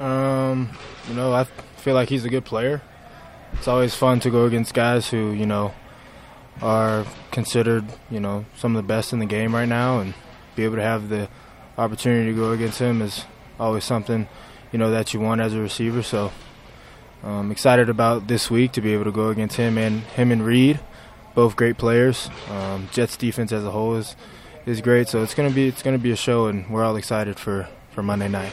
Um, you know, I feel like he's a good player. It's always fun to go against guys who, you know, are considered, you know, some of the best in the game right now and be able to have the opportunity to go against him is always something, you know, that you want as a receiver. So I'm um, excited about this week to be able to go against him and him and Reed, both great players. Um, Jets defense as a whole is is great. So it's gonna be it's gonna be a show, and we're all excited for for Monday night.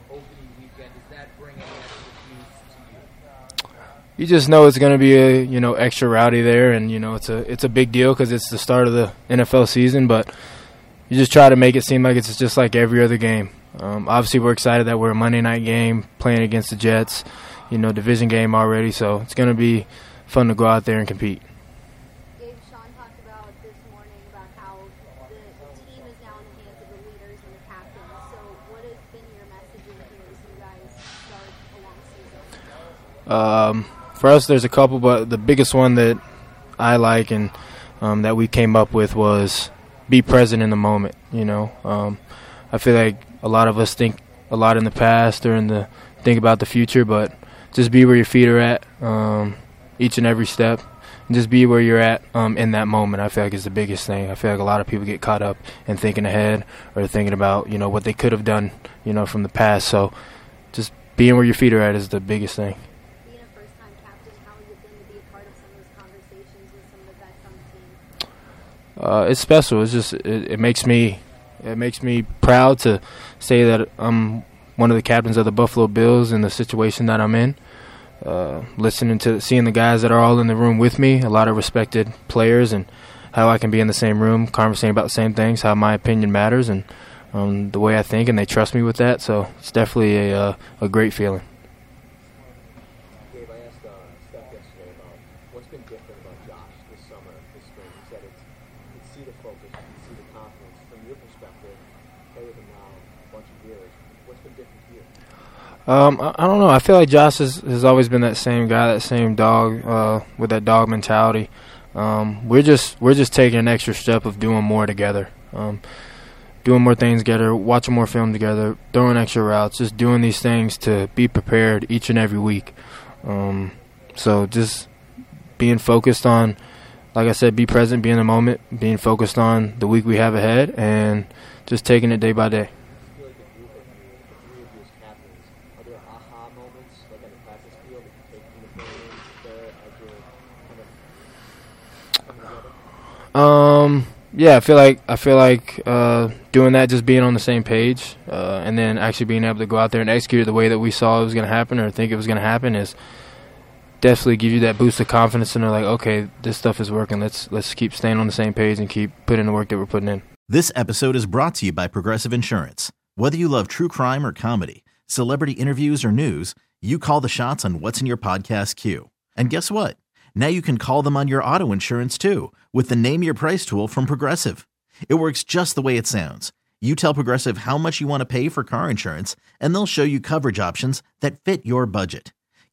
you just know it's going to be a you know extra rowdy there, and you know it's a it's a big deal because it's the start of the NFL season. But you just try to make it seem like it's just like every other game. Um, obviously, we're excited that we're a Monday night game playing against the Jets, you know, division game already. So it's going to be fun to go out there and compete. Gabe, Sean talked about this morning about how the team is now in the hands of the leaders and the captains. So what has been your messaging here as you guys start a long season? Um, for us, there's a couple, but the biggest one that I like and um, that we came up with was be present in the moment. You know, um, I feel like a lot of us think a lot in the past or in the think about the future, but just be where your feet are at um, each and every step. And just be where you're at um, in that moment. I feel like is the biggest thing. I feel like a lot of people get caught up in thinking ahead or thinking about you know what they could have done you know from the past. So just being where your feet are at is the biggest thing. Uh, it's special. It's just it, it, makes me it makes me proud to say that I'm one of the captains of the Buffalo Bills in the situation that I'm in. Uh, listening to seeing the guys that are all in the room with me, a lot of respected players, and how I can be in the same room, conversing about the same things, how my opinion matters, and um, the way I think, and they trust me with that. So it's definitely a uh, a great feeling. Um, I, I, don't know. I feel like Josh has, has always been that same guy, that same dog, uh, with that dog mentality. Um, we're just we're just taking an extra step of doing more together, um, doing more things together, watching more film together, throwing extra routes, just doing these things to be prepared each and every week. Um, so just being focused on, like I said, be present, be in the moment, being focused on the week we have ahead, and just taking it day by day. Um, yeah, I feel like I feel like uh, doing that, just being on the same page, uh, and then actually being able to go out there and execute it the way that we saw it was going to happen or think it was going to happen is definitely give you that boost of confidence and they're like, okay, this stuff is working. Let's let's keep staying on the same page and keep putting the work that we're putting in. This episode is brought to you by Progressive Insurance. Whether you love true crime or comedy, celebrity interviews or news, you call the shots on what's in your podcast queue. And guess what? Now you can call them on your auto insurance too with the Name Your Price tool from Progressive. It works just the way it sounds. You tell Progressive how much you want to pay for car insurance, and they'll show you coverage options that fit your budget.